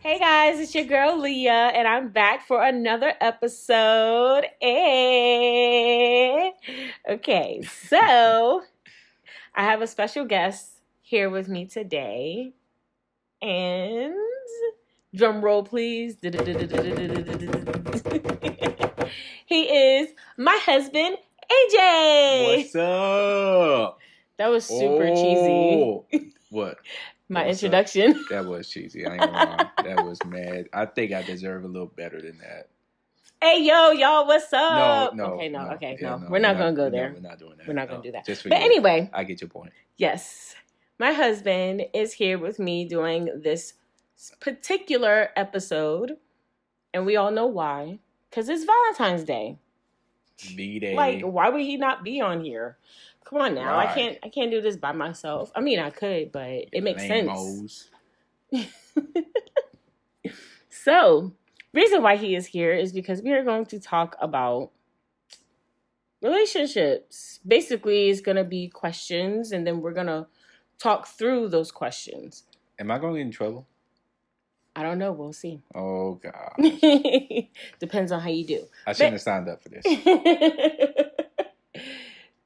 Hey guys, it's your girl Leah, and I'm back for another episode. Hey. Okay, so I have a special guest here with me today. And drum roll, please. he is my husband, AJ. What's up? That was super cheesy. Oh, What? My What's up? introduction. That was cheesy. I ain't gonna lie. That was mad. I think I deserve a little better than that. Hey yo, y'all, what's up? no. okay, no, okay, yeah, no. We're not gonna go no, there. we're not doing that. We're not No, gonna do that. Just But forget it. anyway, I get your point. yes, my husband is here with me doing this particular episode, and we all know why. Because it's Valentine's Day. B day. Like, why would he not be on here? Come on now, I can't. I can't do this by myself. I mean, I could, but it makes sense. So, reason why he is here is because we are going to talk about relationships. Basically, it's going to be questions, and then we're going to talk through those questions. Am I gonna get in trouble? I don't know. We'll see. Oh god. Depends on how you do. I shouldn't have signed up for this.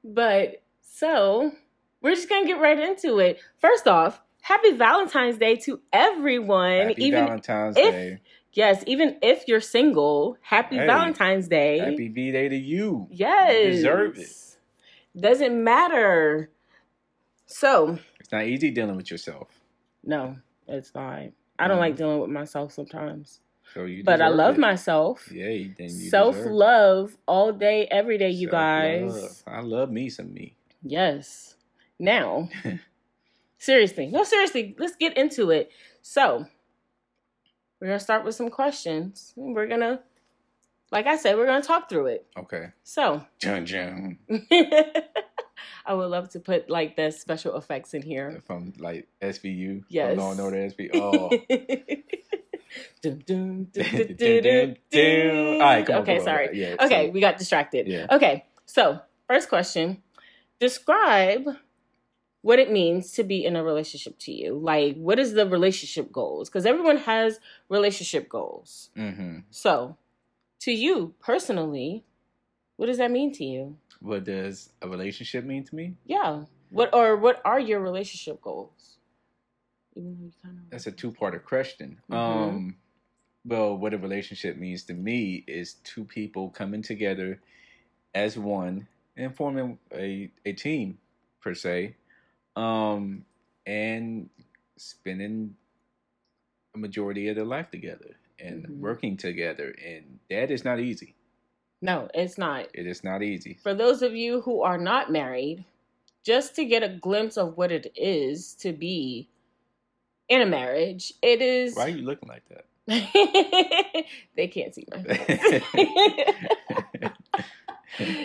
but so we're just gonna get right into it. First off, happy Valentine's Day to everyone. Happy even Valentine's if- Day. yes, even if you're single, happy Hey. Valentine's Day. Happy V Day to you. yes, You deserve it. Doesn't matter. So It's not easy dealing with yourself. no, it's not. I don't Mhm. like dealing with myself sometimes, So but I love it. myself. Yeah, self love all day, every day, you Self-love. guys. I love me some me. Yes. Now, seriously, no, seriously, let's get into it. So, we're gonna start with some questions. We're gonna, like I said, we're gonna talk through it. Okay. So, Jun Jun. I would love to put like the special effects in here. From like SVU. Yes. Law and Order SVU. Oh. Dun, dun, dun. All right, on, Okay, sorry. Yeah, Okay, so- we got distracted. Yeah. Okay, so first question Describe what it means to be in a relationship to you. Like, what is the relationship goals? Because everyone has relationship goals. Mhm. So, to you personally, what does that mean to you? What does a relationship mean to me? Yeah. What or what are your relationship goals? Even though you kind of That's a two-parter question. Mhm. Um, well, what a relationship means to me is two people coming together as one and forming a a team per se, um, and spending a majority of their life together and Mhm. working together, and that is not easy. No, it's not. It is not easy. For those of you who are not married, just to get a glimpse of what it is to be in a marriage, it is. Why are you looking like that? they can't see my face.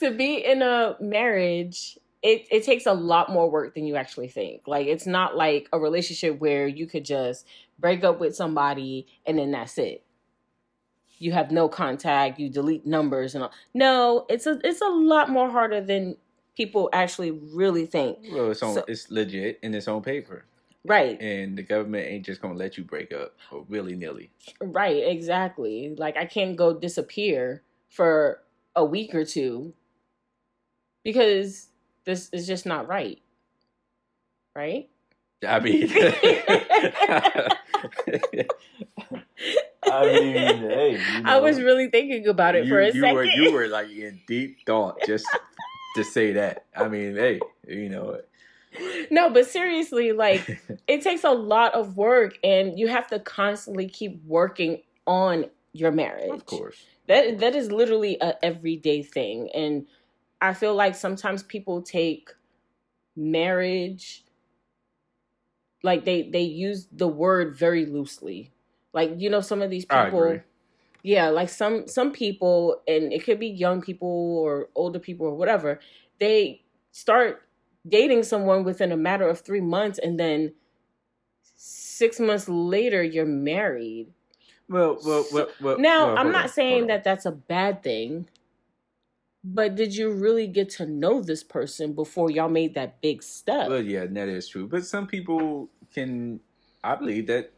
to be in a marriage, it, it takes a lot more work than you actually think. Like, it's not like a relationship where you could just break up with somebody and then that's it. You have no contact, you delete numbers and all. No, it's a it's a lot more harder than people actually really think. well, it's on. So- it's legit and its on paper, Right. and the government ain't just gonna let you break up uh, willy nilly. Right, exactly. Like I can't go disappear for a week or two because this is just not right. Right? I mean, I mean, hey, you I was really thinking about it you, for a you second. Were, you were like in deep thought just to say that. I mean, hey, you know, it. no, but seriously, like it takes a lot of work and you have to constantly keep working on your marriage. of course, That that is literally a everyday thing and I feel like sometimes people take marriage like they they use the word very loosely. Like you know some of these people yeah, like some some people and it could be young people or older people or whatever, they start dating someone within a matter of 3 months and then 6 months later you're married. Well, well, well, well Now, well, I'm not on, saying that that's a bad thing. But did you really get to know this person before y'all made that big step? Well, yeah, that is true. But some people can. I believe that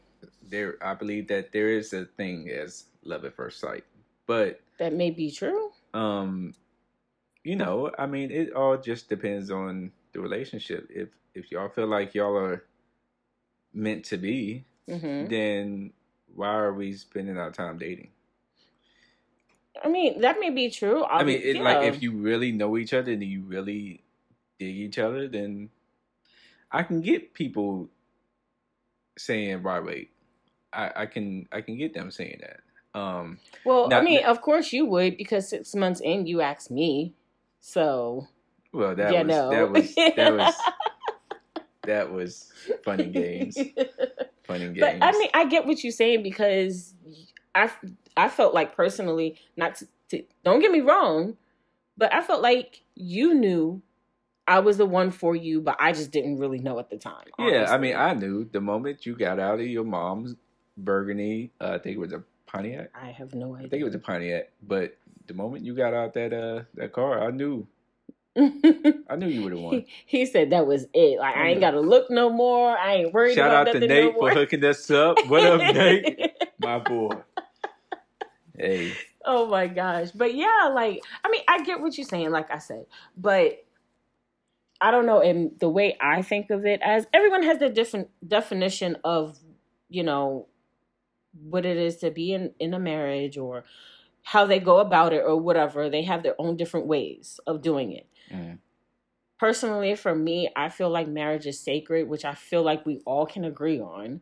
there. I believe that there is a thing as love at first sight. But that may be true. Um, you know, I mean, it all just depends on the relationship. If if y'all feel like y'all are meant to be, mm-hmm. then why are we spending our time dating? I mean, that may be true. I'll i mean, it, like if you really know each other and you really dig each other, then I can get people saying, "Right, wait." I, I can I can get them saying that. Um, well, I mean, of course you would because six months in, you asked me. So. Well, that was know. that was that was that was funny games. Funny games. But I mean, I get what you're saying because I I felt like personally, not to, to don't get me wrong, but I felt like you knew I was the one for you, but I just didn't really know at the time. Honestly. Yeah, I mean, I knew the moment you got out of your mom's burgundy. Uh, I think it was a Pontiac. I have no idea. I think it was a Pontiac, but the moment you got out that uh that car, I knew. I knew you would have won. He, he, said that was it. Like I ain't got to look no more. I ain't worried. Shout out to Nate no for hooking us up. What up, Nate? My boy. Hey. Oh my gosh. But yeah, like I mean, I get what you're saying, like I said. But I don't know, and the way I think of it as everyone has their different definition of, you know, what it is to be in, in a marriage or how they go about it or whatever. They have their own different ways of doing it. Mm. Personally, for me, I feel like marriage is sacred, which I feel like we all can agree on.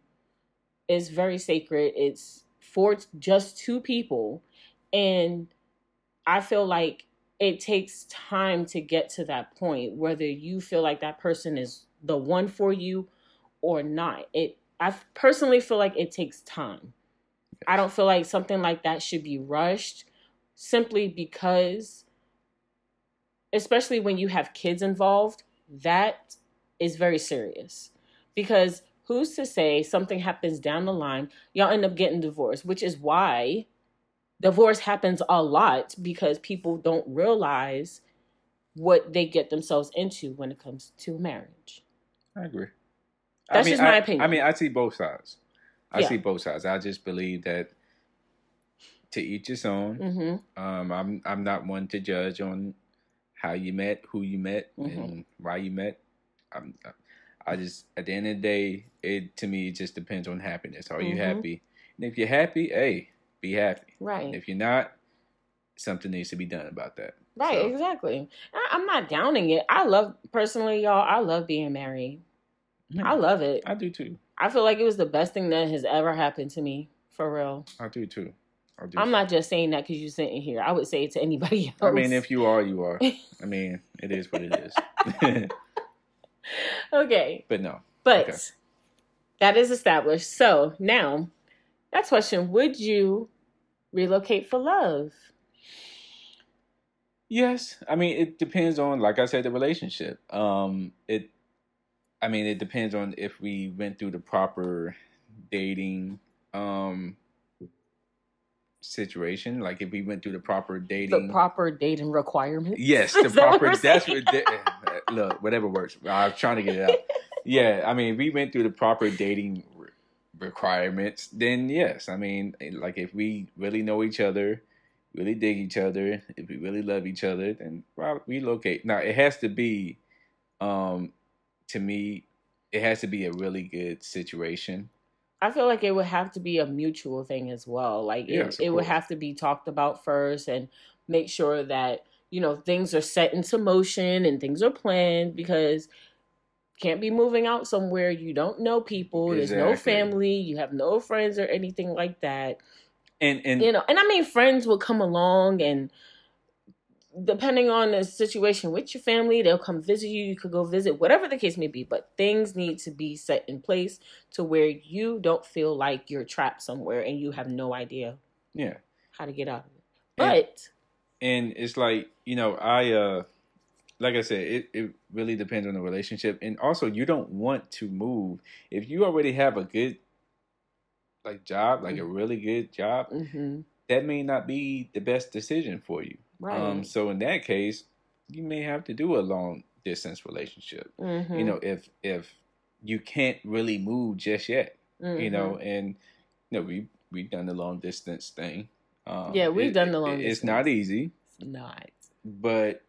It's very sacred. It's for just two people. And I feel like it takes time to get to that point, whether you feel like that person is the one for you or not. It I personally feel like it takes time. I don't feel like something like that should be rushed simply because especially when you have kids involved, that is very serious. Because who's to say something happens down the line, y'all end up getting divorced, which is why divorce happens a lot because people don't realize what they get themselves into when it comes to marriage. I agree. That's I mean, just my I, opinion. I mean, I see both sides. I yeah. see both sides. I just believe that to each his own. Mm-hmm. Um, I'm I'm not one to judge on how you met, who you met, mm-hmm. and why you met. I'm, I just at the end of the day, it to me it just depends on happiness. Are mm-hmm. you happy? And if you're happy, hey, be happy. Right. And if you're not, something needs to be done about that. Right. So. Exactly. I'm not downing it. I love personally, y'all. I love being married. Yeah, I love it. I do too. I feel like it was the best thing that has ever happened to me. For real. I do too. I'm not just saying that because you're sitting here. I would say it to anybody else. I mean, if you are, you are. I mean, it is what it is. okay. But no. But okay. that is established. So now, next question: Would you relocate for love? Yes. I mean, it depends on, like I said, the relationship. Um, it. I mean, it depends on if we went through the proper dating. Um, situation. Like if we went through the proper dating, the proper dating requirements. Yes, the proper. that's what. Uh, look, whatever works. I was trying to get it out. yeah, I mean, we went through the proper dating re- requirements. Then yes, I mean, like if we really know each other, really dig each other, if we really love each other, then well, relocate. Now it has to be, um, to me, it has to be a really good situation I feel like it would have to be a mutual thing as well. Like it, it would have to be talked about first and make sure that, you know, things are set into motion and things are planned because can't be moving out somewhere you don't know people, exactly. there's no family, you have no friends or anything like that. And and you know, and I mean friends will come along and depending on the situation with your family, they'll come visit you. You could go visit, whatever the case may be. But things need to be set in place to where you don't feel like you're trapped somewhere and you have no idea, yeah, how to get out of it. But and, and it's like you know, I uh, like I said, it it really depends on the relationship, and also you don't want to move if you already have a good like job, like mm-hmm. a really good job. Mm-hmm. That may not be the best decision for you Right. Um, so in that case, you may have to do a long distance relationship. Mhm. You know, if if you can't really move just yet, you Mhm. know, and you know we we've done the long distance thing. Um, Yeah, we've done the long it- It's not easy, It's not. but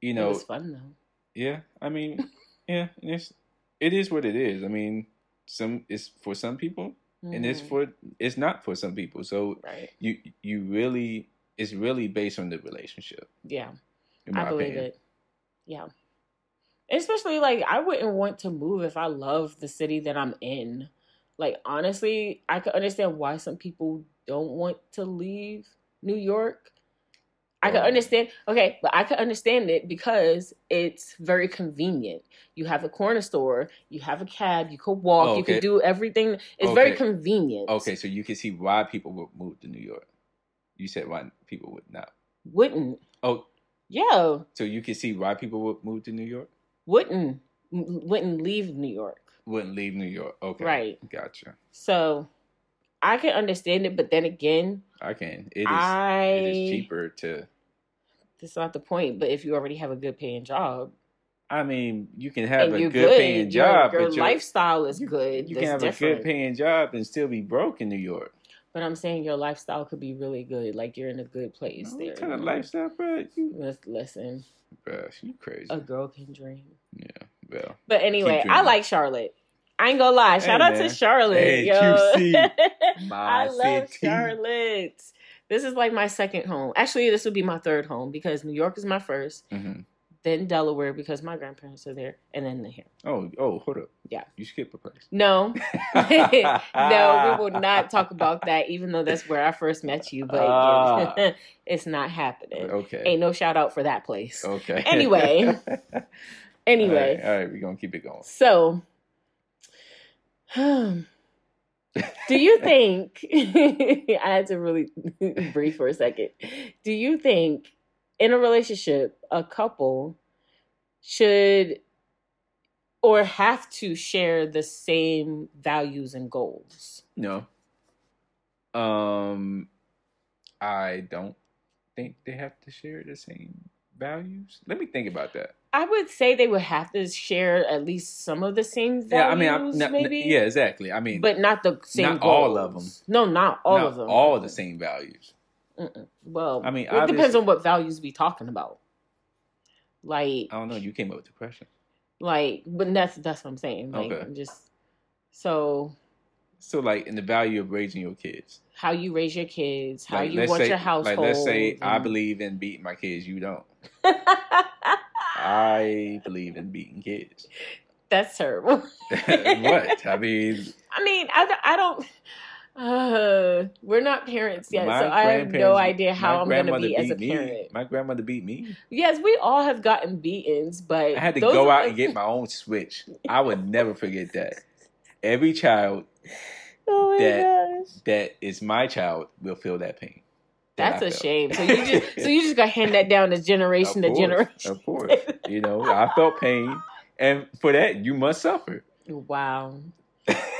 you it know, was fun though. yeah. I mean, yeah, it's it is what it is. I mean, some it's for some people, and it's Mhm. for it's not for some people. So right. you you really it's really based on the relationship. Yeah. I believe opinion. it. Yeah. Especially like I wouldn't want to move if I love the city that I'm in. Like honestly, I could understand why some people don't want to leave New York. I could understand. Okay, but I could understand it because it's very convenient. You have a corner store, you have a cab, you could walk, Oh, you could do everything. It's very convenient. Okay, so you can see why people would move to New York. You said why people would not. Wouldn't. Oh, Yeah, so you can see why people would move to New York. wouldn't wouldn't leave New York. Wouldn't leave New York. Okay, Right. Gotcha. So I can understand it, but then again, I can. It is. I It is cheaper to. that's not the point. But if you already have a good paying job I mean, you can have a you're good, paying job, your, but your lifestyle is you, good. You can have different. a good paying job and still be broke in New York. But I'm saying your lifestyle could be really good. Like you're in a good place What there. kind of you know? lifestyle, bro? You, Lis- Listen, bro, you crazy. a girl can dream. yeah, well, But anyway, I like Charlotte. I ain't gonna lie. Shout Hey, out man. to Charlotte, Hey, yo. QC, I love city. Charlotte. This is like my second home. Actually, this would be my third home because New York is my first, hmm then Delaware because my grandparents are there, and then the here. Oh, oh, hold up. Yeah. you skip a place. No, no, we will not talk about that, even though that's where I first met you. But Ah. it's not happening. Okay. Ain't no shout out for that place. Okay. Anyway. Anyway, all right, all right, we're gonna keep it going. so do you think I had to really breathe for a second? Do you think in a relationship a couple should or have to share the same values and goals? No. Um, I don't think they have to share the same values. Let me think about that. I would say they would have to share at least some of the same values, yeah, I mean, I'm, not, maybe. yeah, exactly. I mean, but not the same. not all of them. No, not all not of them. all the same values. Mm-mm. Well, I mean, it depends on what values we talking about. Like, I don't know. You came up with the question. like, but that's that's what I'm saying. Like, Okay. I'm just so So, like, in the value of raising your kids, how you raise your kids, how like, you want say, your household. like, let's say I believe in beating my kids. You don't. I believe in beating kids. that's terrible. what? I mean, I mean, I, I don't. Uh, we're not parents yet, my so I have no idea how I'm going to be as a me. parent. My grandmother beat me. Yes, we all have gotten beatings, but I had to go out and get my own switch. I would never forget that. Every child Oh that- gosh. that is my child will feel that pain. that That's a shame. So you just so you just got to hand that down to generation to generation. Of course. You know, I felt pain. And for that, you must suffer. Wow.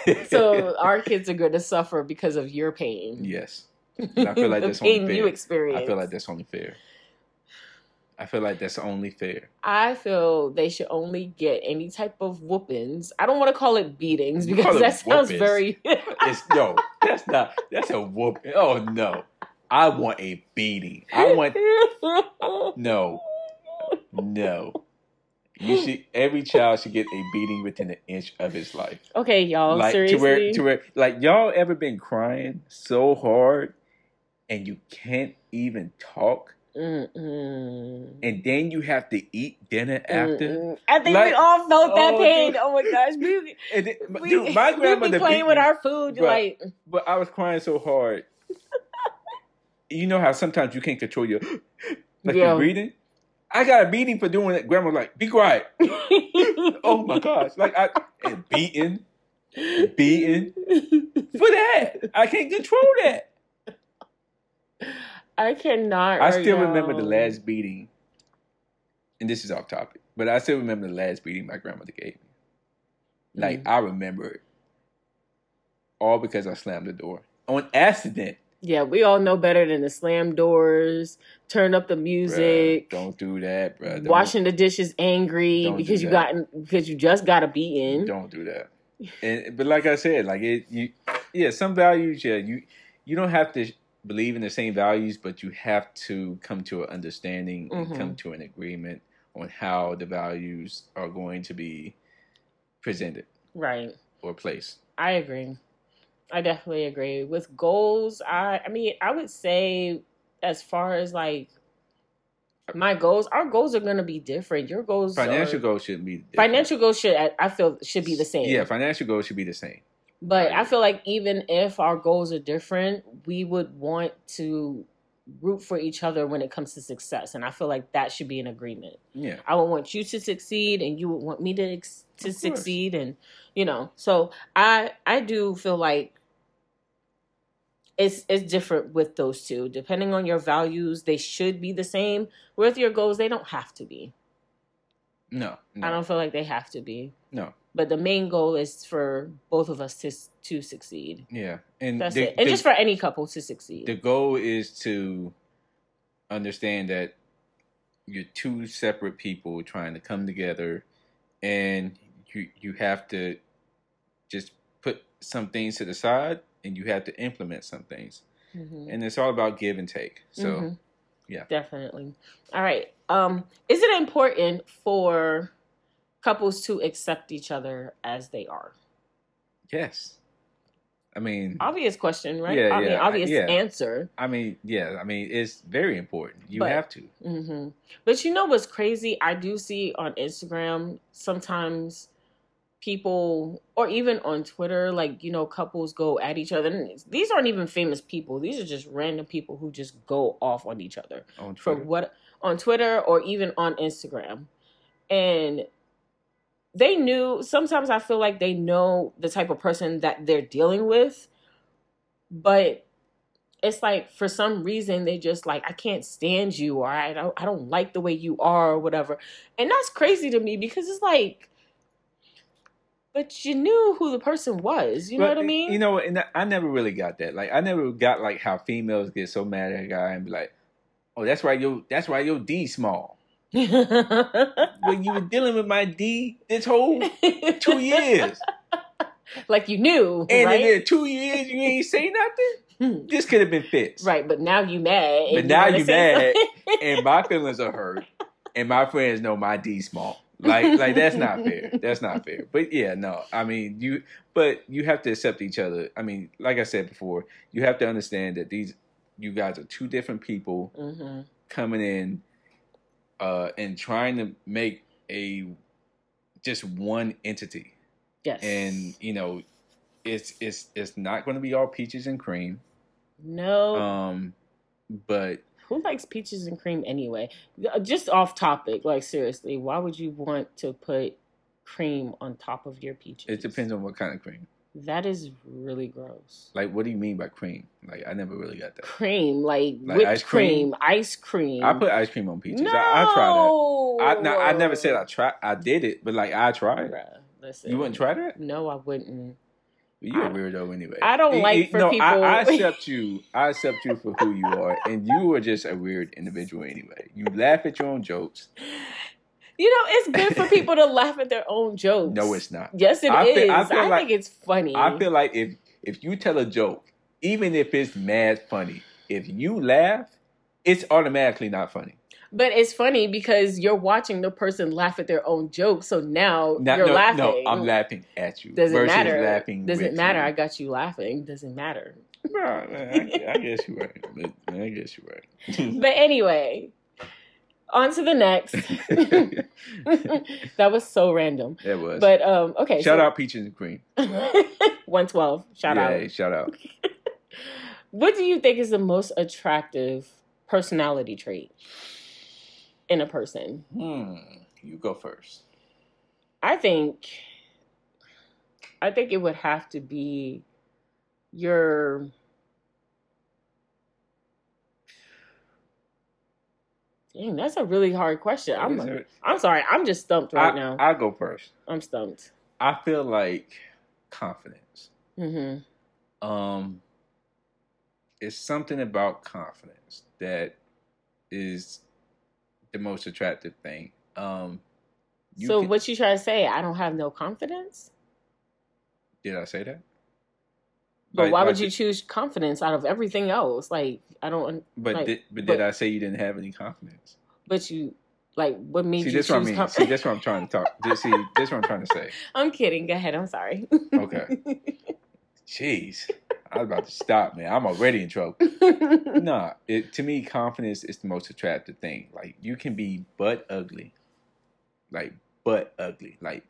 So our kids are going to suffer because of your pain. yes. I feel like that's only fair. you experience. I feel like that's only fair. I feel like that's only fair. I feel they should only get any type of whoopings. I don't want to call it beatings because that sounds whoopings. very. It's no, that's not that's a whoop. Oh no. I want a beating. I want no. No. You should every child should get a beating within an inch of his life. okay, y'all. like seriously. to where to where like y'all ever been crying so hard and you can't even talk Mm-mm. and then you have to eat dinner after Mm-mm. I think we all felt that Oh, pain. dude. Oh my gosh, we, then, we, dude my grandmother playing beat with me, our food. Bruh. Like, but I was crying so hard you know how sometimes you can't control your like Yeah. your breathing I got a beating for doing it. Grandma like, be quiet. Oh my gosh. Like I and beating, beating for that. I can't control that. I cannot. I still remember the last beating, and this is off topic, but I still remember the last beating my grandmother gave me. Like Mm. I remember it, all because I slammed the door on accident. Yeah, we all know better than to slam doors, turn up the music, Bruh, don't do that, bro. Washing the dishes angry because you got because you just got a beating. Don't do that. And but like I said, like it, you, yeah, some values, yeah, you you don't have to believe in the same values, but you have to come to an understanding Mhm. and come to an agreement on how the values are going to be presented Right. or placed. I agree. I definitely agree. With goals, I I mean, I would say as far as like my goals, our goals are going to be different. Your goals Financial are, goals shouldn't be different. financial goals should I I feel should be the same. Yeah, financial goals should be the same. But Right. I feel like even if our goals are different, we would want to root for each other when it comes to success, and I feel like that should be an agreement. Yeah, I would want you to succeed, and you would want me to to succeed, and you know. So I I do feel like it's it's different with those two. Depending on your values, they should be the same. With your goals, they don't have to be. no, no, I don't feel like they have to be. no. But the main goal is for both of us to to succeed. Yeah, and That's the, it. And the- just for any couple to succeed. the goal is to understand that you're two separate people trying to come together and you you have to just put some things to the side and you have to implement some things Mhm. and it's all about give and take so Mhm. yeah. Definitely. All right. Um, is it important for couples to accept each other as they are? yes i mean Obvious question, right? Yeah, I mean, yeah, obvious yeah. answer. i mean yeah i mean it's very important you But- have to hmm But you know what's crazy? I do see on Instagram sometimes people, or even on Twitter, like, you know, couples go at each other. And these aren't even famous people, these are just random people who just go off on each other. on for Twitter. what on Twitter or even on Instagram. And they knew sometimes I feel like they know the type of person that they're dealing with, but it's like for some reason they just like I can't stand you or I don't I don't like the way you are or whatever. And that's crazy to me because it's like but you knew who the person was. You know what I eh, mean? You know, and I never really got that. Like, I never got like how females get so mad at a guy and be like, "Oh, that's why your that's why your D small." When you were dealing with my D this whole two years, like you knew, and right? in two years you ain't say nothing. Hmm. This could have been fixed, Right, but now you mad. But and now you mad. And my feelings are hurt, and my friends know my D small. Like, like that's not fair. That's not fair. But yeah, no. I mean, you. But you have to accept each other. I mean, like I said before, you have to understand that these, you guys are two different people Mhm. coming in, uh, and trying to make a just one entity. Yes. And you know, it's it's it's not going to be all peaches and cream. no, Um, but who likes peaches and cream anyway? Uh, Just off topic, like seriously, why would you want to put cream on top of your peaches? it depends on what kind of cream. That is really gross. Like, what do you mean by cream? Like, I never really got that. Cream, like, Like whipped ice cream, cream? ice cream. I put ice cream on peaches. no. I, I tried that. I, now, I never said I tried. I did it, but like I tried. Bruh, listen. You wouldn't try that? No, I wouldn't. You're I- a weirdo anyway. I don't like you- for no, I, people- I accept you. I accept you for who you are, and you are just a weird individual anyway. You laugh at your own jokes. You know, it's good for people to laugh at their own jokes. No, it's not. Yes, it is. I I, feel- I feel like- think it's funny. I feel like if if you tell a joke, even if it's mad funny, if you laugh, it's automatically not funny. But it's funny because you're watching the person laugh at their own joke. So now Not- you're no, laughing. no, I'm laughing at you. Doesn't versus matter? Laughing Does it with matter? you. I got you laughing. Doesn't matter. Well, I, I guess you're right. I guess you're right. But anyway, on to the next. that was so random. That was. But um, okay. shout so- out Peaches and Cream. 112. Shout yeah, out. Shout out. What do you think is the most attractive personality trait in a person? Hmm. You go first. I think I think it would have to be your Dang, that's a really hard question. I'm I'm sorry, I'm just stumped right I, now. I'll go first. I'm stumped. I feel like confidence. hmm Um, it's something about confidence that is the most attractive thing. Um, so can- what you trying to say? I don't have no confidence. did I say that? But Like- why would you choose confidence out of everything else? Like I don't. But like, did, but but- did I say you didn't have any confidence? But you like what made See, you this choose what I mean. confidence? See, that's what I'm trying to talk. This, see, this what I'm trying to say. I'm kidding. Go ahead. I'm sorry. Okay. Jeez, I was about to stop, man. I'm already in trouble. Nah, it, to me, confidence is the most attractive thing. Like you can be butt ugly, like butt ugly, like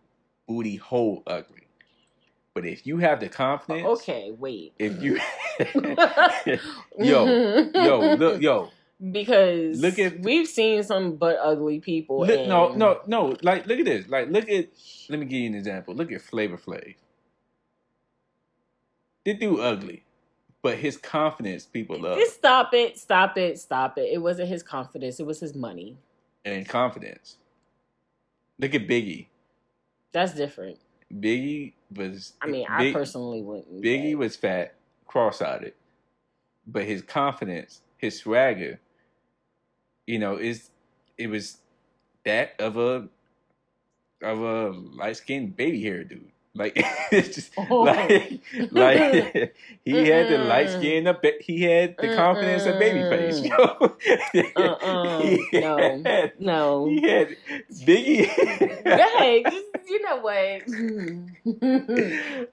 booty hole ugly. But if you have the confidence, okay. Wait. If you, yo, yo, look, yo, because Look at- we've seen some butt ugly people. look, no, no, no. Like, look at this. Like, look at. Let me give you an example. Look at Flavor Flav. This dude ugly, but his confidence people love, Just stop it. Stop it. Stop it. It wasn't his confidence. It was his money. and confidence. Look at Biggie. That's different. Biggie was. I mean, I personally wouldn't. Biggie but- was fat, cross-eyed, but his confidence, his swagger, you know, is it was that of a of a light skinned baby hair dude. Like it's just Oh. like like he had the light skin up he had the confidence of baby face. Uh-uh. He No. had- No. He had Biggie. Ahead. Just, you know what?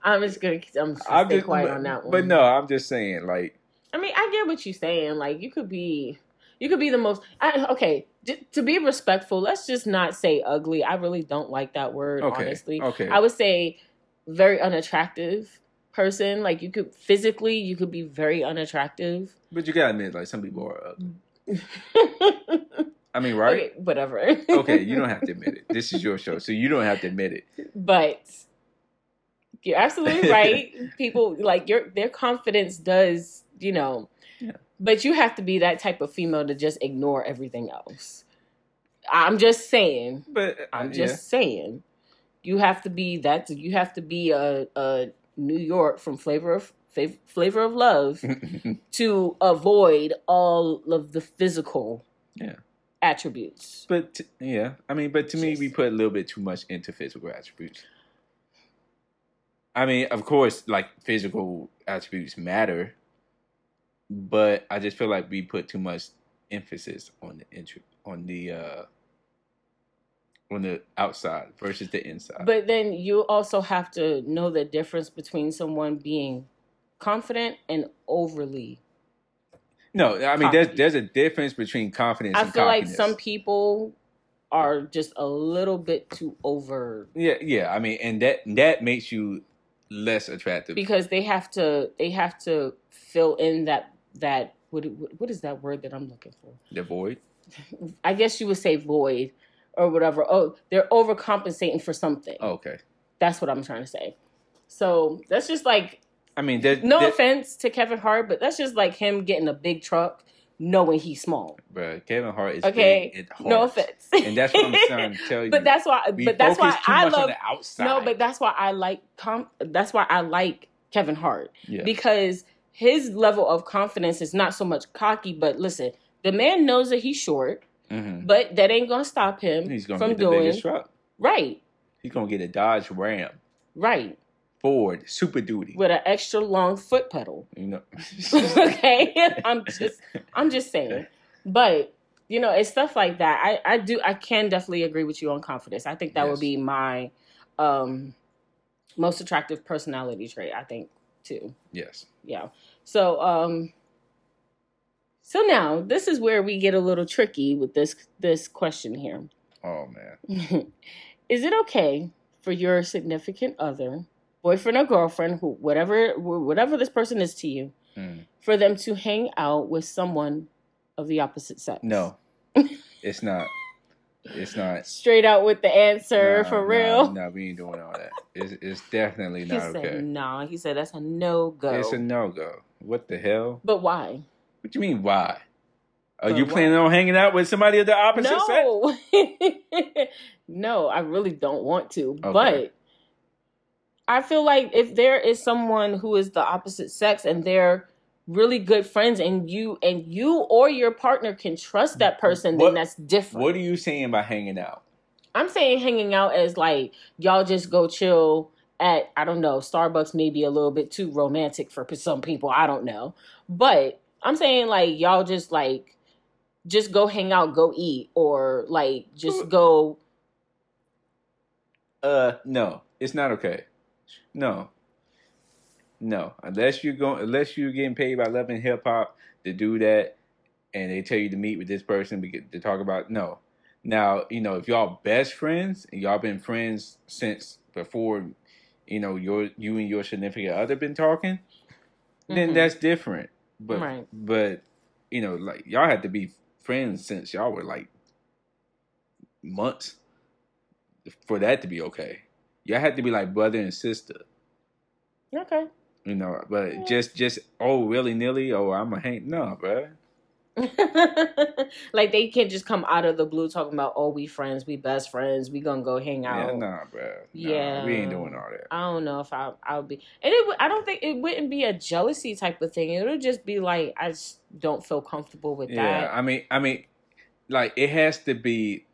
I'm just gonna. I'm just I'm stay just, quiet but, on that one. but no, I'm just saying, like, I mean, I get what you're saying. Like, you could be, you could be the most. I, okay, to be respectful, let's just not say ugly. I really don't like that word. okay, Honestly, okay, I would say very unattractive person. Like, you could physically, you could be very unattractive. but you gotta admit, like, some people are ugly. I mean, right? Okay, whatever. okay, you don't have to admit it. This is your show, so you don't have to admit it. but you're absolutely right. People like your their confidence does, you know. Yeah. But you have to be that type of female to just ignore everything else. I'm just saying. But uh, I'm just saying. You have to be that. You have to be a, a New York from Flavor of Flavor of Love to avoid all of the physical Yeah. attributes. but t- yeah, I mean, but to me, we put a little bit too much into physical attributes. I mean, of course, like physical attributes matter, but I just feel like we put too much emphasis on the intro, on the uh on the outside versus the inside. But then you also have to know the difference between someone being confident and overly. no, I mean, there's there's a difference between confidence. I feel like some people are just a little bit too over Yeah, yeah. I mean, and that that makes you less attractive. because they have to they have to fill in that that what what is that word that I'm looking for? the void. I guess you would say void or whatever. Oh, they're overcompensating for something. Oh, okay. That's what I'm trying to say. So that's just like I mean, that, no that, offense to Kevin Hart, but that's just like him getting a big truck knowing he's small. Bruh, Kevin Hart is Okay, big at No offense. and that's what I'm trying to tell you. but that's why. we but that's why focus too I much on love. the outside. No, but that's why I like. Com- that's why I like Kevin Hart yeah, because his level of confidence is not so much cocky. But listen, the man knows that he's short, Mhm. but that ain't gonna stop him he's gonna from get the doing biggest truck. right. He's gonna get a Dodge Ram, Right, Ford, Super Duty. with an extra long foot pedal. you know, okay, I'm just I'm just saying. But you know, it's stuff like that. I I do I can definitely agree with you on confidence. I think that Yes. would be my um most attractive personality trait, I think, too. yes. Yeah. So um so now this is where we get a little tricky with this this question here. Oh man. is it okay for your significant other, boyfriend or girlfriend, who whatever whatever this person is to you, Mm. for them to hang out with someone of the opposite sex? No, it's not. It's not. Straight out with the answer Nah, for nah, real. Nah, we ain't doing all that. It's, it's definitely he not said okay. no. He said that's a no go. It's a no go. What the hell? but why? What do you mean? Why? Are But you why? planning on hanging out with somebody of the opposite sex? No. no, I really don't want to. Okay. But I feel like if there is someone who is the opposite sex and they're really good friends and you and you or your partner can trust that person, What- then that's different. What are you saying by hanging out? I'm saying hanging out as like y'all just go chill at I don't know Starbucks maybe a little bit too romantic for some people I don't know but I'm saying like y'all just like just go hang out go eat or like just go Uh, no, it's not okay. No, no. Unless you're going, unless you're getting paid by Love and Hip Hop to do that, and they tell you to meet with this person to, get, to talk about. No. Now, you know, if y'all best friends and y'all been friends since before, you know, your you and your significant other been talking, then Mhm. that's different. But Right. but you know, like y'all had to be friends since y'all were like months for that to be okay. Y'all had to be like brother and sister, okay you know. But Yeah. just just oh willy nilly, oh I'm a hang no, bro. like they can't just come out of the blue talking about oh we friends we best friends we gonna go hang out Yeah, nah, bro. Nah, Yeah. we ain't doing all that. I don't know if I I would be, and it. I don't think it wouldn't be a jealousy type of thing. It would just be like I just don't feel comfortable with that. Yeah, that. I mean, I mean, like it has to be.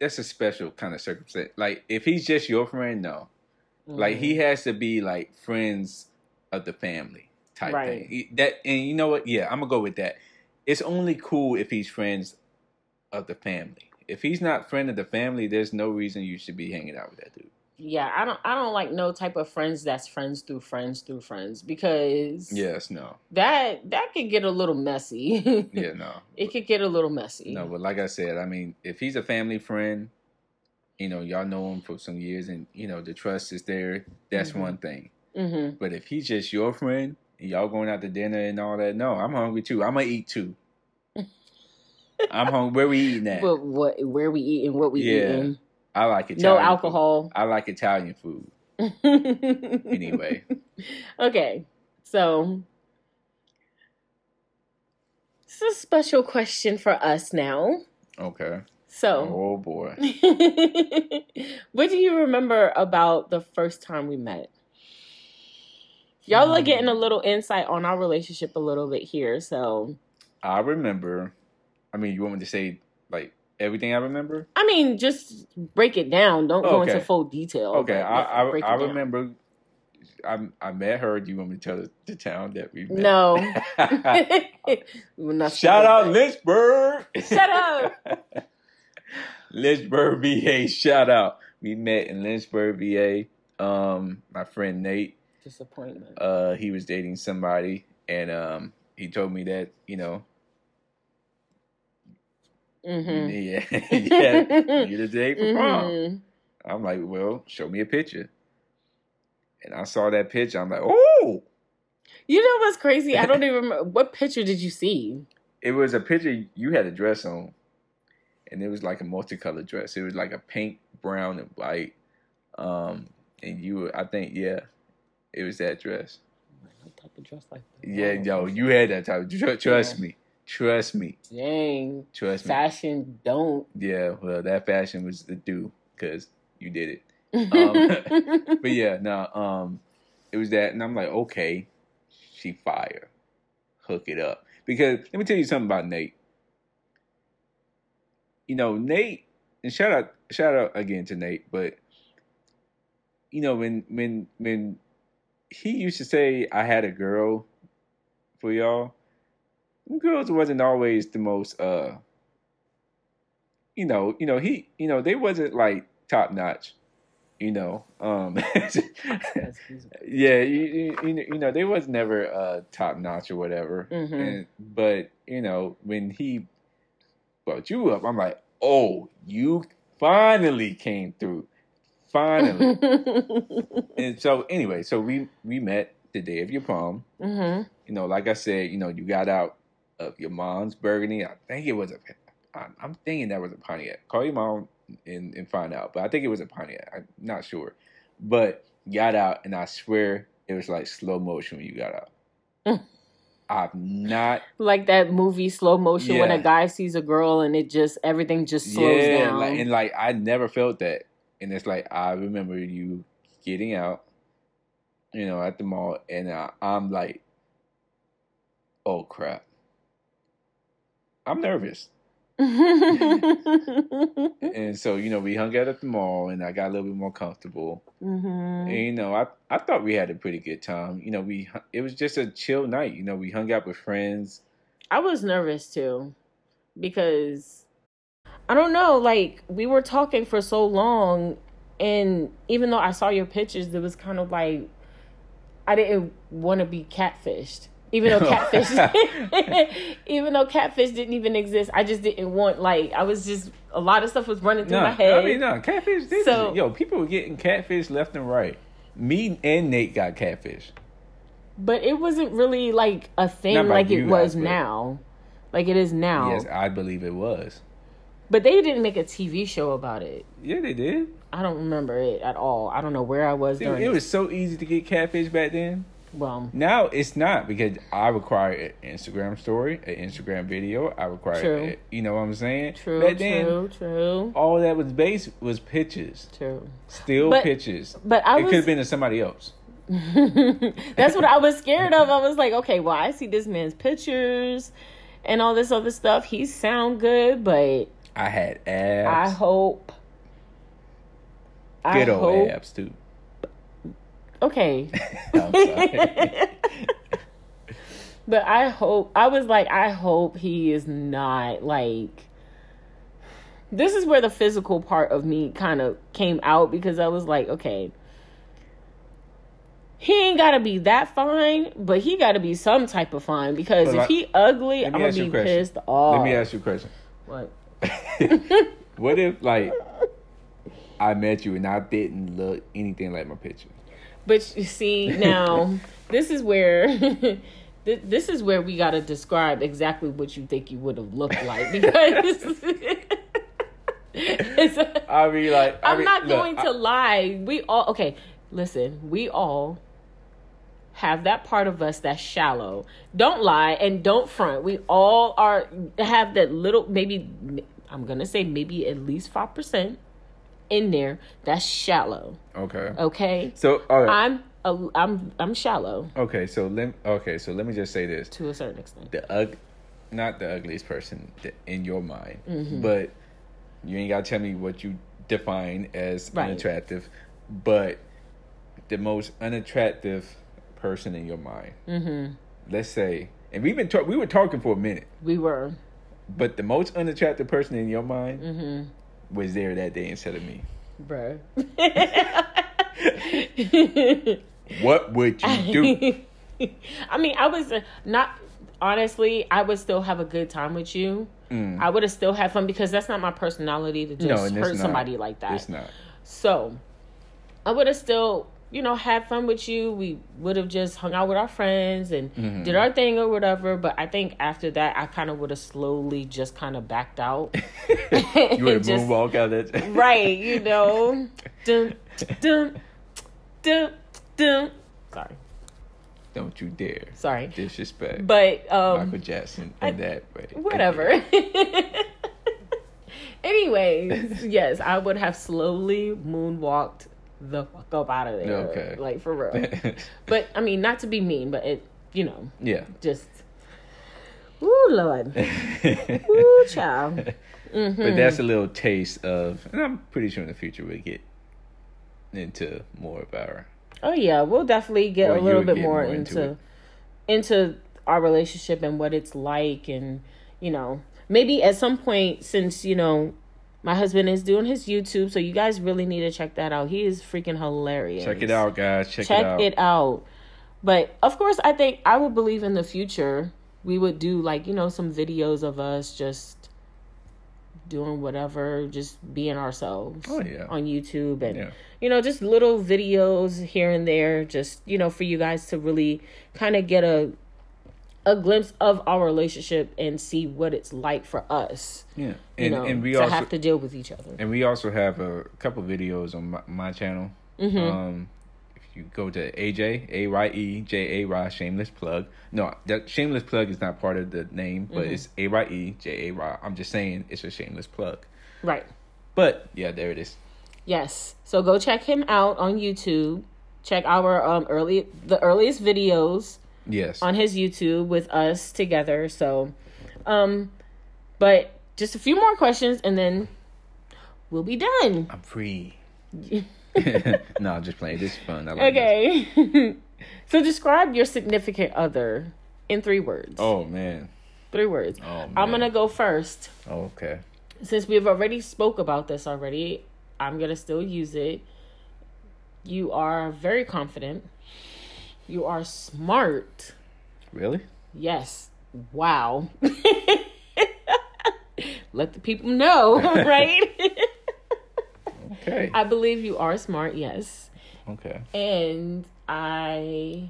That's a special kind of circumstance. Like if he's just your friend, no. Like he Mhm. has to be like friends of the family type Right. thing. That and you know what? Yeah, I'm gonna go with that. It's only cool if he's friends of the family. If he's not friend of the family, there's no reason you should be hanging out with that dude. yeah, I don't. I don't like no type of friends that's friends through friends through friends because Yes, no, that that could get a little messy. yeah, no, it could get a little messy. no. But like I said, I mean, if he's a family friend, you know, y'all know him for some years, and you know the trust is there. That's Mhm. one thing. hmm But if he's just your friend y'all going out to dinner and all that, no, I'm hungry too. I'm gonna eat too. I'm hungry. Where we eating at? But what? Where we eating? What we Yeah. eating? I like Italian. No food. alcohol. I like Italian food. Anyway. okay, so this is a special question for us now. Okay. So, Oh boy. what do you remember about the first time we met? Y'all are getting a little insight on our relationship a little bit here. So, I remember. I mean, you want me to say like everything I remember? I mean, just break it down. Don't go into full detail. Okay. I I, I remember. I I met her. Do you want me to tell the, the town that we met? No. Not Shout out Lynchburg. Shut up. Lynchburg, VA. Shout out. We met in Lynchburg, VA. Um, my friend Nate, Disappointment. uh, he was dating somebody, and um, he told me that you know, hmm yeah, yeah, you the date for prom. Mhm. I'm like, well, show me a picture. And I saw that picture. I'm like, oh, You know what's crazy? I don't even remember. What picture did you see? it was a picture you had a dress on, and it was like a multicolored dress. It was like a pink, brown, and white. Um, and you, were, I think, yeah, it was that dress. What type of dress like that? Yeah, yo, you had that type. Tr- trust me, trust me, Dang. trust me. Fashion don't. Yeah, well, that fashion was the do because you did it. Um, But yeah, no, um, it was that, and I'm like, okay, she fire, hook it up. Because let me tell you something about Nate. You know, Nate, and shout out, shout out again to Nate. But you know, when when when he used to say, "I had a girl for y'all," them girls wasn't always the most, uh, you know, you know, he, you know, they wasn't like top notch. You know, um, yeah, you, you, you know- they was never uh, top notch or whatever. Mhm. And, but you know, when he brought you up, I'm like, oh, you finally came through, finally. and so anyway, so we we met the day of your prom. hmm You know, like I said, you know, you got out of your mom's burgundy. I think it was a. I'm, I'm thinking that was a Pontiac. Call your mom and, and find out, but I think it was a Pontiac. I'm not sure, but got out, and I swear it was like slow motion when you got out. I've not. Like that movie slow motion when a guy sees a girl and it just everything just slows yeah, down. like, and like I never felt that, and it's like I remember you getting out, you know, at the mall, and I, I'm like, oh crap, I'm nervous. and so you know we hung out at the mall and i got a little bit more comfortable. Hmm and you know i i thought we had a pretty good time. You know we it was just a chill night. You know we hung out with friends. I was nervous too because I don't know, like we were talking for so long and even though I saw your pictures, it was kind of like I didn't want to be catfished. Even though catfish even though catfish didn't even exist, I just didn't want like I was just a lot of stuff was running through no my head. i mean no catfish this So- yo people were getting catfish left and right me and nate got catfish But it wasn't really like a thing like it was guys, now. Like it is now. yes i believe it was But they didn't make a TV show about it. yeah they did I don't remember it at all. I don't know where I was Dude, during it was so easy to get catfish back then well Now it's not because I require an Instagram story, an Instagram video. I require, True. you know what I'm saying? True, Back then, true, true, all that was based was pictures, true. still But- pictures. But I it could have been to somebody else. That's what I was scared of. I was like, okay, well, I see this man's pictures and all this other stuff. He sound good, but I had abs. I hope I good old hope abs too. okay. But I hope I was like, I hope he is not like this is where the physical part of me kind of came out because I was like, okay, he ain't gotta be that fine, but he gotta be some type of fine because But if like- he ugly, I'm gonna be pissed off. Let me ask you a question. what? what if like I met you and I didn't look anything like my picture? But you see now, this is where this is where we got to describe exactly what you think you would have looked like because I mean, like I I'm mean, not look, going I- to lie. We all okay. Listen, we all have that part of us that's shallow. Don't lie and don't front. We all are have that little maybe. I'm gonna say maybe at least five percent in there that's shallow. okay. Okay, So all right. I'm a, I'm I'm shallow Okay, so let okay, so let me just say this: to a certain extent. the ug, not the ugliest person in your mind, Mm-hmm. but you ain't gotta tell me what you define as Right. unattractive, but the most unattractive person in your mind. Mm-hmm. Let's say, and we've been talk- we were talking for a minute, We were. But the most unattractive person in your mind Mm-hmm. was there that day instead of me. Bruh. What would you do? I mean, I was uh, not honestly. I would still have a good time with you. Mm. I would have still had fun because that's not my personality to just No, hurt somebody like that. It's not. So, I would have still, you know, had fun with you. We would have just hung out with our friends and Mhm. did our thing or whatever. But I think after that, I kind of would have slowly just kind of backed out. You would Just- moonwalk out that. right, you know. dun, dun, dun, dun. Sorry, Don't you dare sorry. disrespect But um Michael Jackson I- that way. whatever. Anyways, yes, I would have slowly moonwalked the fuck up out of there. Okay. Like for real. but I mean, not to be mean, but it, you know, yeah. just. Ooh, Lord. Ooh, child. hmm But that's a little taste of, and I'm pretty sure in the future we'll get into more of our. Oh yeah, we'll definitely get a little bit more, more into into into our relationship and what it's like and you know, maybe at some point since, you know, my husband is doing his YouTube, so you guys really need to check that out. He is freaking hilarious. Check it out, guys. Check, Check it out. it out. But of course, I think I would believe in the future we would do like, you know, some videos of us just doing whatever, just being ourselves Oh, yeah. on YouTube and Yeah. you know, just little videos here and there, just you know, for you guys to really kind of get a a glimpse of our relationship and see what it's like for us, Yeah. you And, know, and we to also have to deal with each other. and we also have a couple videos on my, my channel. Mm-hmm. Um, if you go to AJ A Y E J A Y Shameless Plug. No, that Shameless Plug is not part of the name, but Mm-hmm. it's A Y E J A Y. I'm just saying it's a shameless plug. Right. But yeah, there it is. Yes. So go check him out on YouTube. Check our um early the earliest videos Yes. on his YouTube with us together. So, um, but just a few more questions and then we'll be done. I'm free. no, I'm just playing. This is fun. I like this. Okay. so describe your significant other in three words. Oh man. Three words. Oh man. I'm gonna go first. Oh, okay. Since we've already spoke about this already, I'm gonna still use it. You are very confident. You are smart. Really? Yes. Wow. Let the people know, right? Okay. I believe you are smart, yes. Okay. And I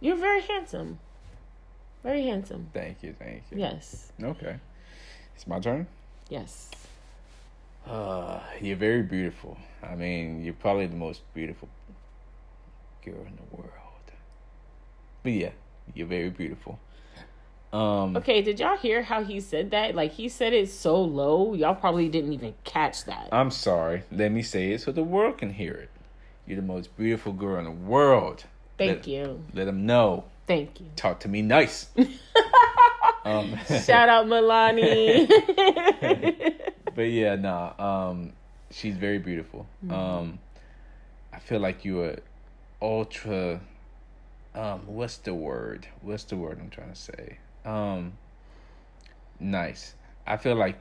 You're very handsome. Very handsome. Thank you. Thank you. Yes. Okay. It's my turn. Yes. Uh, you're very beautiful. I mean, you're probably the most beautiful girl in the world. But yeah, you're very beautiful. Um, Okay, did y'all hear how he said that? Like he said it so low, y'all probably didn't even catch that. I'm sorry. Let me say it so the world can hear it. You're the most beautiful girl in the world. Thank let, you. Let them know. Thank you. Talk to me nice. um, Shout out Milani. but yeah, nah. Um, she's very beautiful. Mm-hmm. Um, I feel like you are ultra. Um, what's the word? What's the word I'm trying to say? Um, nice. I feel like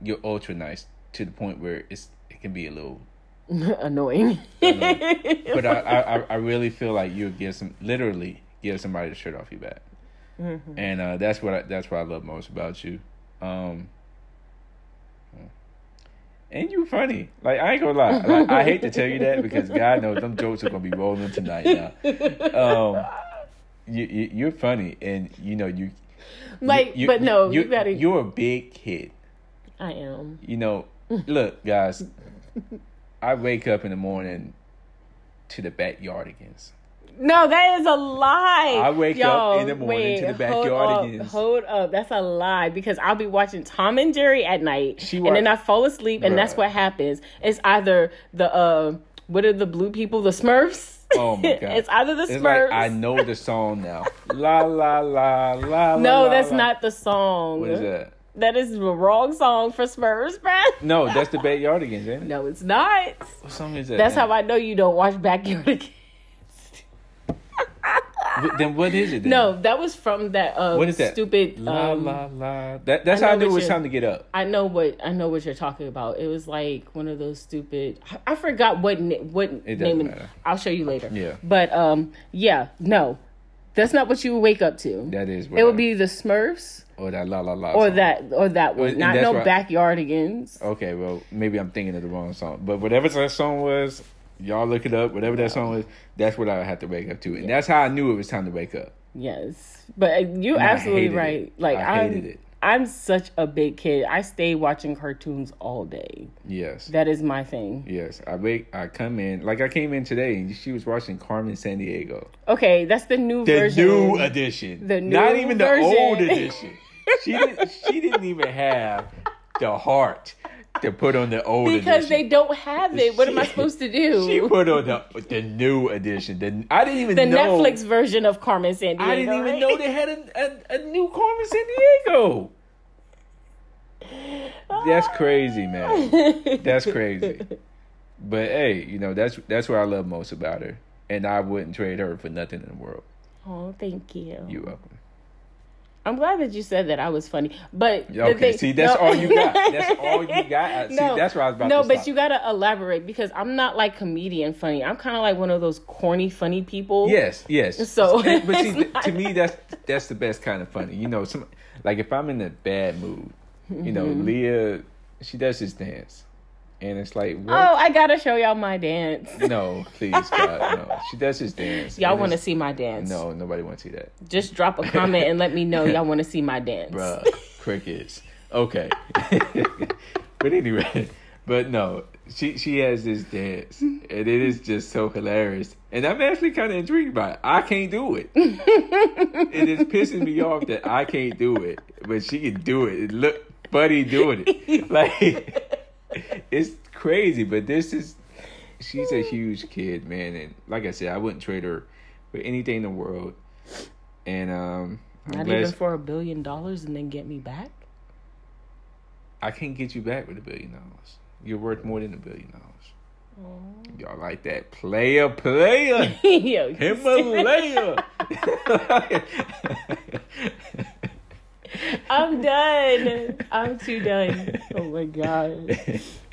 you're ultra nice to the point where it's it can be a little. Annoying. But I, I, I really feel like you give some literally give somebody the shirt off your back, Mm-hmm. and uh, that's what I, that's what I love most about you. Um, and you funny. Like I ain't gonna lie. Like, I hate to tell you that because God knows them jokes are gonna be rolling tonight. Now, um, you, you you're funny, and you know you. like, you, but no, you, you gotta. You're a big kid. I am. You know, look, guys. I wake up in the morning to the backyardigans. No, that is a lie. I wake Yo, up in the morning to the hold backyardigans. up, Hold up, that's a lie because I'll be watching Tom and Jerry at night, She and then I fall asleep, and that's what happens. It's either the uh, what are the blue people, the Smurfs? Oh my god! it's either the It's Smurfs. like I know the song now. La la la la. La. No, la, that's la. not the song. What is that? That is the wrong song for Smurfs, Brad. No, that's the backyardigans, ain't it? No, it's not. What song is that? That's then? how I know you don't watch Backyard. Then what is it? Then? no, that was from that uh, What is that? stupid. La um, la la. That, that's I how I knew it was time to get up. I know what I know what you're talking about. It was like one of those stupid. I forgot what what It name. it- matter. I'll show you later. Yeah. But um, yeah, no, that's not what you would wake up to. That is. What it would be the Smurfs or that la la la. or song. that or that one. and Not no backyardigans. Okay, well maybe I'm thinking of the wrong song, but whatever that song was, y'all look it up. Whatever that song is. that's what I had to wake up to, and that's how I knew it was time to wake up. Yes, but uh, you're And I absolutely hated it. right. Like I I'm, it. I'm such a big kid. I stay watching cartoons all day. Yes. That is my thing. Yes, I wake. I come in like I came in today, and she was watching Carmen Sandiego, Okay, that's the new the version. new edition, The new not even the old edition. She didn't. She didn't even have the heart to put on the old because they don't have it. What am I supposed to do? She put on the the new edition. The, I didn't even the know. Netflix version of Carmen Sandiego. I didn't even right? know they had a, a, a new Carmen Sandiego. That's crazy, man. That's crazy. But hey, you know that's that's what I love most about her, and I wouldn't trade her for nothing in the world. Oh, thank you. You're welcome. I'm glad that you said that I was funny, but Okay, thing- see, that's no. all you got. That's all you got. See, No, that's what I was about no, to but stop. you gotta elaborate because I'm not like comedian funny. I'm kind of like one of those corny funny people. Yes, yes. So, but see, not- to me, that's that's the best kind of funny. You know, some like if I'm in a bad mood, you know, Mm-hmm. Leah, she does this dance, and it's like, oh, what? Oh, I gotta show y'all my dance. No, please, God, no. She does this dance. Y'all want to see my dance? No, nobody wants to see that, Just drop a comment and let me know y'all want to see my dance. bruh. Crickets. Okay, but anyway, but no, she she has this dance, and it is just so hilarious. And I'm actually kind of intrigued by it. I can't do it. it is pissing me off that I can't do it, but she can do it. It look funny doing it. Like it's crazy, but this is she's a huge kid, man, and like I said, I wouldn't trade her for anything in the world. And um, I'm Not even for a billion dollars and then get me back. I can't get you back with a billion dollars. You're worth more than a billion dollars. Y'all like that player, player, Yo, Himalaya. I'm done. I'm too done. Oh my god.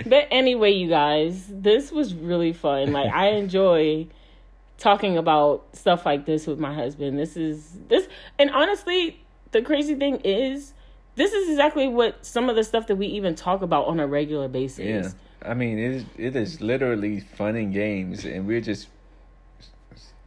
But anyway, you guys, this was really fun. Like I enjoy talking about stuff like this with my husband. This is this and honestly, the crazy thing is this is exactly what some of the stuff that we even talk about on a regular basis. yeah, I mean it is. It is literally fun and games, and we're just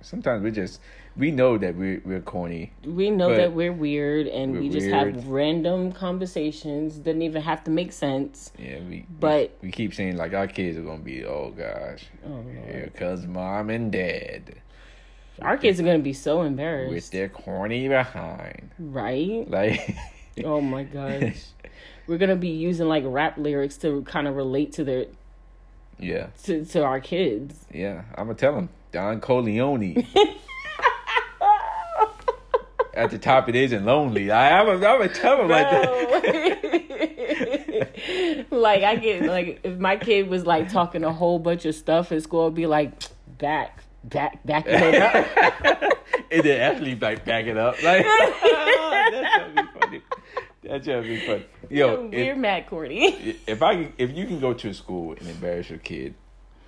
sometimes we just we know that we're we're corny. We know that we're weird and we're we just weird. have random conversations. Doesn't even have to make sense. Yeah, we But- we, we keep saying like our kids are gonna be oh gosh, Oh, here cause mom and dad Our kids are gonna be so embarrassed with their corny behind. Right? Like Oh my gosh. We're gonna be using like rap lyrics to kind of relate to their yeah, to, to our kids. yeah. I'm gonna tell them Don Corleone. At the top, it isn't lonely. I, I'm gonna I'm gonna tell them like that. like I get like if my kid was like talking a whole bunch of stuff in school, I'd be like back, back, back it up. and then actually like back it up. Like that's gonna be funny. That's gonna be funny. Yo, We're if, mad corny. if I if you can go to a school and embarrass your kid,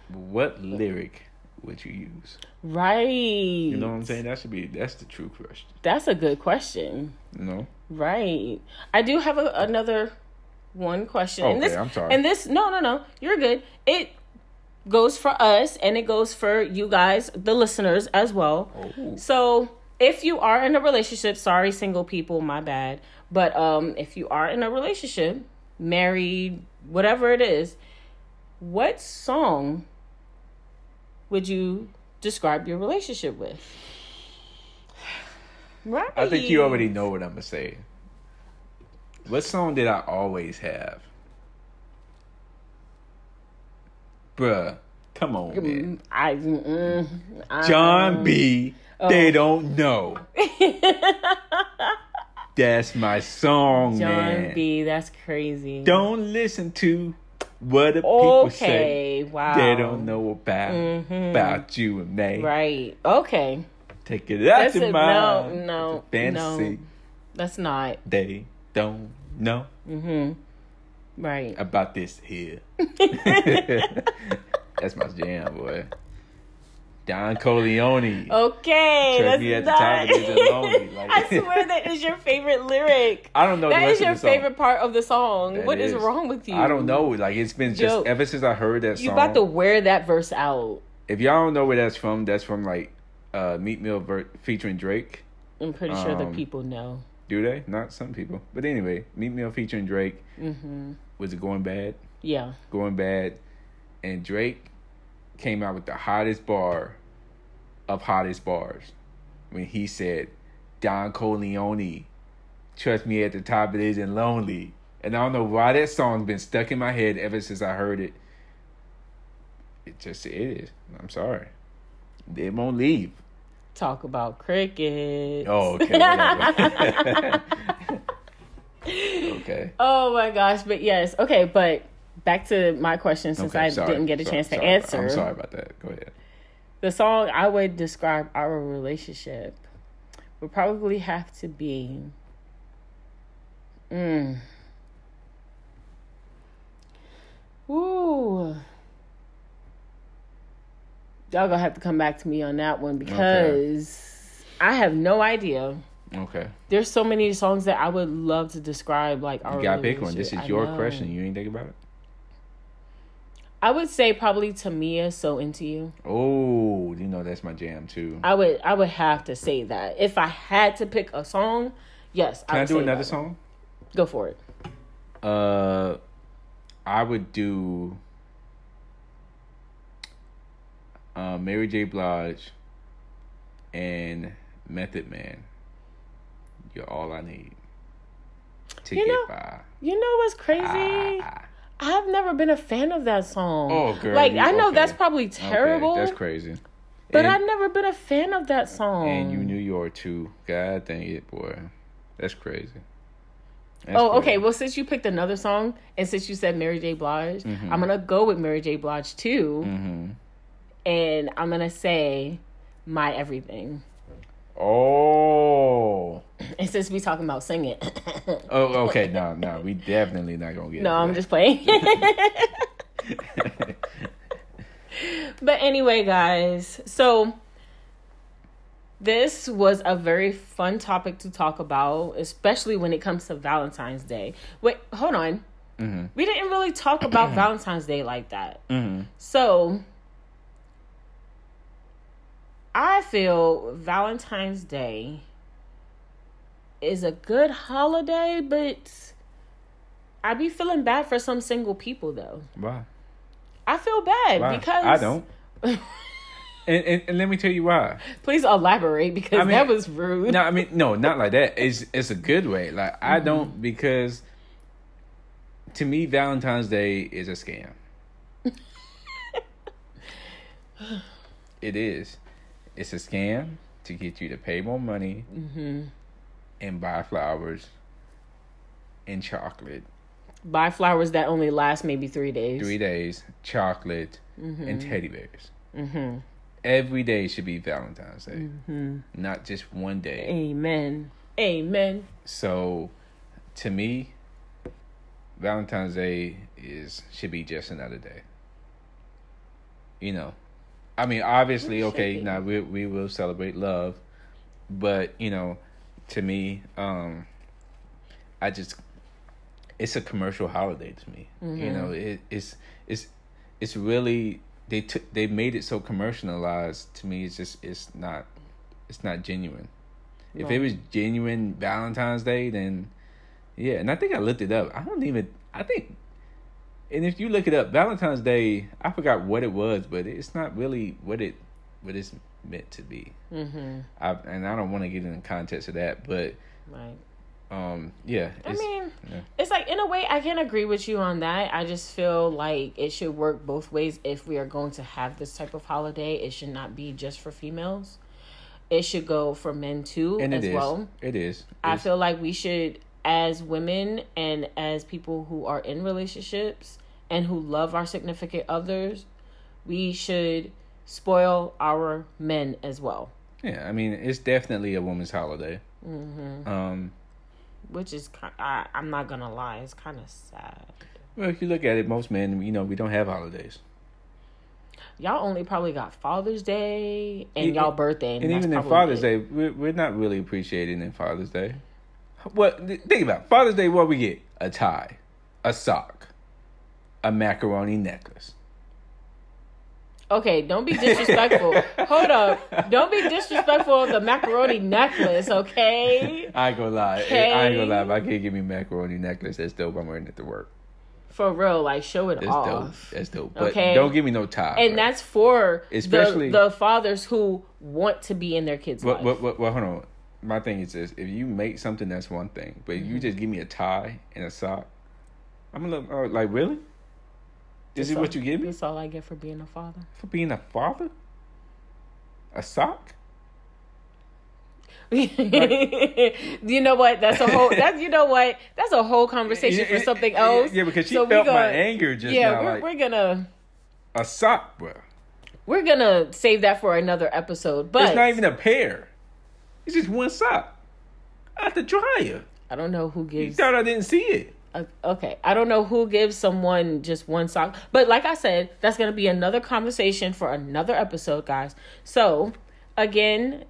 what lyric would you use? Right. You know what I'm saying? That should be that's the true question. That's a good question. You know? Right. I do have a, another one question. and Okay, this, I'm sorry. And this, no, no, no, you're good. It goes for us and it goes for you guys, the listeners as well. Oh. So if you are in a relationship, sorry, single people, my bad. But um, if you are in a relationship, married, whatever it is, what song would you describe your relationship with? Right. I think you already know what I'm gonna say. What song did I always have? Bruh, come on, man. I, mm, I- Jon B. They Oh. don't know. That's my song, Jon man. B. That's crazy. Don't listen to what the people say. Wow. They don't know about Mhm. about you and me. Right. Okay. Take it out That's your mind. No, no, fantasy. no. That's not. They don't know Mm-hmm. Right. about this here. That's my jam, boy. Don Corleone. Okay. That's at the not. is lonely, like- I swear that is your favorite lyric. I don't know the That is your of the favorite part of the song. That what is. wrong with you? I don't know. Like it's been just Yo, ever since I heard that You song. about to wear that verse out. If y'all don't know where that's from, that's from like uh Meek Mill ver- featuring Drake. I'm pretty sure the Um, people know. Do they? Not some people. But anyway, Meek Mill featuring Drake Mm-hmm. was it going bad? Yeah. Going bad. And Drake came out with the hottest bar of hottest bars when he said, Don Corleone, trust me at the top it isn't lonely. And I don't know why that song's been stuck in my head ever since I heard it. It just it is. I'm sorry. It won't leave. Talk about crickets. Oh, okay. okay. Oh my gosh, but yes. Okay, but back to my question since Okay, I sorry. didn't get a Sorry, chance to sorry. answer. I'm sorry about that. Go ahead. The song I would describe our relationship would probably have to be mm. Ooh. Y'all gonna have to come back to me on that one because I have no idea. Okay. There's so many songs that I would love to describe like our You gotta pick one. This is. I your know. question. You ain't think about it? I would say probably Tamia, so into you. Oh, you know that's my jam too. I would I would have to say that if I had to pick a song, yes. Can I, would do another that. song? Go for it. Uh, I would do uh, Mary J. Blige and Method Man. You're all I need to You get know- by. You know what's crazy? Ah, I've never been a fan of that song. Oh, girl, Like you- I know okay. that's probably okay, terrible. That's crazy. But And- I've never been a fan of that song. And you knew you were too. God dang it, boy. That's crazy. That's oh, okay. crazy. Well, since you picked another song, and since you said Mary J. Blige, Mm-hmm. I'm gonna go with Mary J. Blige too, Mhm. and I'm gonna say "My Everything." Oh. And since we talking about singing, Oh, okay. No, no, we definitely not gonna get. no, I'm just playing. But anyway, guys, so this was a very fun topic to talk about, especially when it comes to Valentine's Day. Wait, hold on. Mhm. We didn't really talk about Valentine's Day like that. Mhm. So I feel Valentine's Day is a good holiday, but I be feeling bad for some single people though. Why? I feel bad Why? because I don't. And, and and let me tell you why. Please elaborate because I mean- that was rude. No, I mean no, not like that. It's it's a good way. Like I Mm-hmm. don't because to me Valentine's Day is a scam. it is. It's a scam to get you to pay more money Mm-hmm. and buy flowers and chocolate. Buy flowers that only last maybe three days. Three days, chocolate Mm-hmm. and teddy bears. Every day should be Valentine's Day, Mm-hmm. not just one day. Amen. Amen. So, to me, Valentine's Day is should be just another day. You know, I mean, obviously, okay, now we we will celebrate love, but you know, to me, um, I just it's a commercial holiday to me. You know, it, it's it's it's really they took they made it so commercialized to me. It's just it's not it's not genuine. If it was genuine Valentine's Day, then yeah. And I think I looked it up. I don't even. I think, and if you look it up, Valentine's Day, I forgot what it was, but it's not really what it what it's meant to be. Mm-hmm. I, and I don't want to get in the context of that, but Right. um, yeah. I mean, yeah. it's like in a way I can agree with you on that. I just feel like it should work both ways. If we are going to have this type of holiday, it should not be just for females. It should go for men too and as it well. It is. I It's- feel like we should, as women and as people who are in relationships and who love our significant others, we should spoil our men as well. Yeah, I mean, it's definitely a woman's holiday. Mm-hmm. Um, Which is, I, I'm not gonna lie, it's kind of sad. well, if you look at it, most men, you know, we don't have holidays. Y'all only probably got Father's Day and E- y'all birthday, and, And even in Father's. Day, we're, we're not really appreciating in Father's Day. What think about it. Father's Day? What we get? A tie, a sock, a macaroni necklace. Okay, don't be disrespectful. Hold up, don't be disrespectful of the macaroni necklace. Okay, I ain't gonna lie. I ain't gonna lie. If I can't give me macaroni necklace, that's dope. I'm wearing it to work. for real, like show it That's off. dope. That's dope. But Okay. don't give me no tie. and bro. that's for Especially- the, the fathers who want to be in their kids' Well, life. well, hold on. My thing is this: if you make something, that's one thing. But if Mm-hmm. you just give me a tie and a sock, I'm gonna look uh, like really. Is it That's what all- you give me That's all I get for being a father. for being a father? A sock? you know what? That's a whole. That's you know what? That's a whole conversation for something else. Yeah, because she So felt my gonna- anger just yeah, now. we're, like we're gonna a sock, bro. we're gonna save that for another episode. But it's not even a pair. It's just one sock. Out the dryer. I don't know who You thought I didn't see it. Okay, I don't know who gives someone just one sock, but like I said, that's gonna be another conversation for another episode, guys. So, again,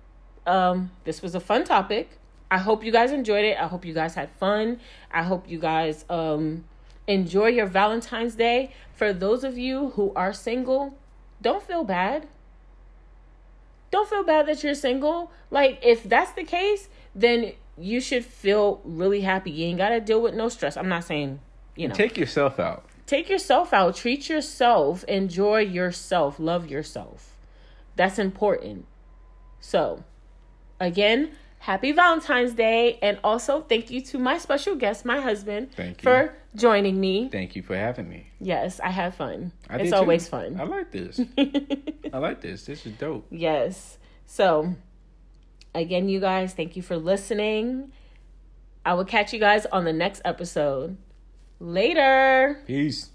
um, this was a fun topic. I hope you guys enjoyed it. I hope you guys had fun. I hope you guys um enjoy your Valentine's Day. For those of you who are single, don't feel bad. Don't feel bad that you're single. Like if that's the case, then you should feel really happy. You ain't gotta deal with no stress. I'm not saying, you know, Take yourself out. take yourself out, treat yourself, enjoy yourself, love yourself. That's important. So, again, happy Valentine's Day. And also, thank you to my special guest, my husband, Thank you. for joining me. Thank you for having me. Yes, I had fun. I it's always too. fun. I like this. I like this. This is dope. yes. So, again, you guys, thank you for listening. I will catch you guys on the next episode. Later. Peace.